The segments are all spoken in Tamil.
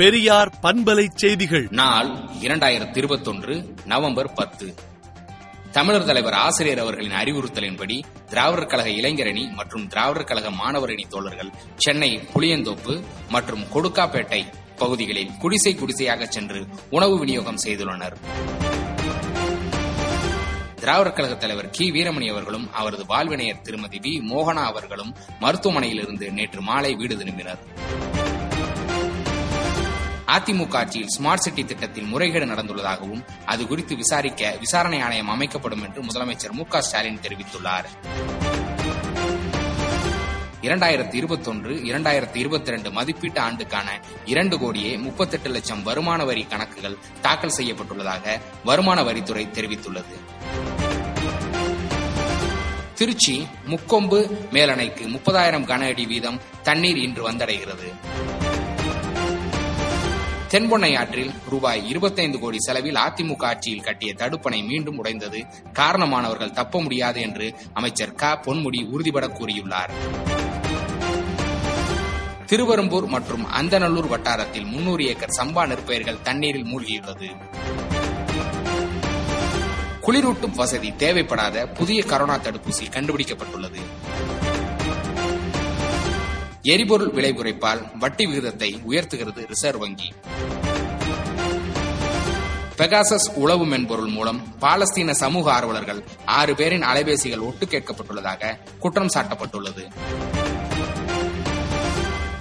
பெரியார் பண்பலை செய்திகள். நாள் இரண்டாயிரத்தி இருபத்தொன்று நவம்பர் பத்து. தமிழர் தலைவர் ஆசிரியர் அவர்களின் அறிவுறுத்தலின்படி திராவிடர் கழக இளைஞரணி மற்றும் திராவிடர் கழக மாணவரணி தோழர்கள் சென்னை புளியந்தோப்பு மற்றும் கொடுக்காப்பேட்டை பகுதிகளில் குடிசை குடிசையாக சென்று உணவு விநியோகம் செய்துள்ளனர். திராவிடர் கழக தலைவர் கி. வீரமணி அவர்களும் அவரது வாழ்வினையர் திருமதி வி. மோகனா அவர்களும் மருத்துவமனையிலிருந்து நேற்று மாலை வீடு திரும்பினர். அதிமுக ஆட்சியில் ஸ்மார்ட் சிட்டி திட்டத்தில் முறைகேடு நடந்துள்ளதாகவும் அது குறித்து விசாரிக்க விசாரணை ஆணையம் அமைக்கப்படும் என்று முதலமைச்சர் மு ஸ்டாலின் தெரிவித்துள்ளார். இரண்டாயிரத்தி இருபத்தொன்று இரண்டாயிரத்தி இருபத்தி ரெண்டு மதிப்பீட்டு ஆண்டுக்கான இரண்டு கோடியே முப்பத்தெட்டு லட்சம் வருமான வரி கணக்குகள் தாக்கல் செய்யப்பட்டுள்ளதாக வருமான வரித்துறை தெரிவித்துள்ளது. திருச்சி முக்கொம்பு மேலணைக்கு முப்பதாயிரம் கன அடி வீதம் தண்ணீர் இன்று வந்தடைகிறது. தென்பொன்னை ஆற்றில் ரூபாய் இருபத்தைந்து கோடி செலவில் அதிமுக ஆட்சியில் கட்டிய தடுப்பணை மீண்டும் உடைந்தது. காரணமானவர்கள் தப்ப முடியாது என்று அமைச்சர் க. பொன்முடி உறுதிபட கூறியுள்ளார். திருவெரும்பூர் மற்றும் அந்தநல்லூர் வட்டாரத்தில் முன்னூறு ஏக்கர் சம்பா நெற்பயிர்கள் தண்ணீரில் மூழ்கியுள்ளது. குளிரூட்டும் வசதி தேவைப்படாத புதிய கரோனா தடுப்பூசி கண்டுபிடிக்கப்பட்டுள்ளது. எரிபொருள் விலை குறைப்பால் வட்டி விகிதத்தை உயர்த்துகிறது ரிசர்வ் வங்கி. பெகாசஸ் உளவு மென்பொருள் மூலம் பாலஸ்தீன சமூக ஆர்வலர்கள் ஆறு பேரின் அலைபேசிகள் ஒட்டு கேட்கப்பட்டுள்ளதாக குற்றம் சாட்டப்பட்டுள்ளது.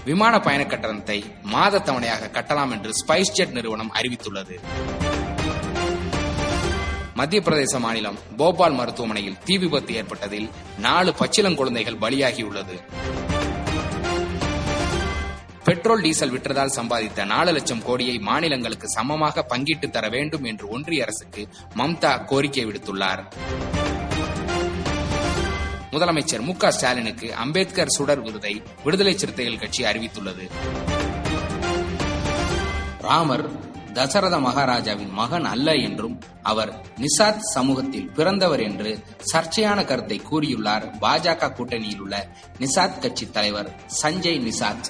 விமான பயண கட்டணத்தை மாத தவணையாக கட்டலாம் என்று ஸ்பைஸ் ஜெட் நிறுவனம் அறிவித்துள்ளது. மத்திய பிரதேச மாநிலம் போபால் மருத்துவமனையில் தீ விபத்து ஏற்பட்டதில் நாலு பச்சிளங்குழந்தைகள் பலியாகியுள்ளது. பெட்ரோல் டீசல் விற்றதால் சம்பாதித்த நாலு லட்சம் கோடியை மாநிலங்களுக்கு சமமாக பங்கிட்டு தர வேண்டும் என்று ஒன்றிய அரசுக்கு மம்தா கோரிக்கை விடுத்துள்ளார். முதலமைச்சர் மு ஸ்டாலினுக்கு அம்பேத்கர் சுடர் விருதை விடுதலை சிறுத்தைகள் கட்சி அறிவித்துள்ளது. ராமர் தசரத மகாராஜாவின் மகன் அல்ல என்றும் அவர் நிசாத் சமூகத்தில் பிறந்தவர் என்று சர்ச்சையான கருத்தை கூறியுள்ளார். பாஜக கூட்டணியில் உள்ள நிசாத் கட்சி தலைவர் சஞ்சய் நிசாத்.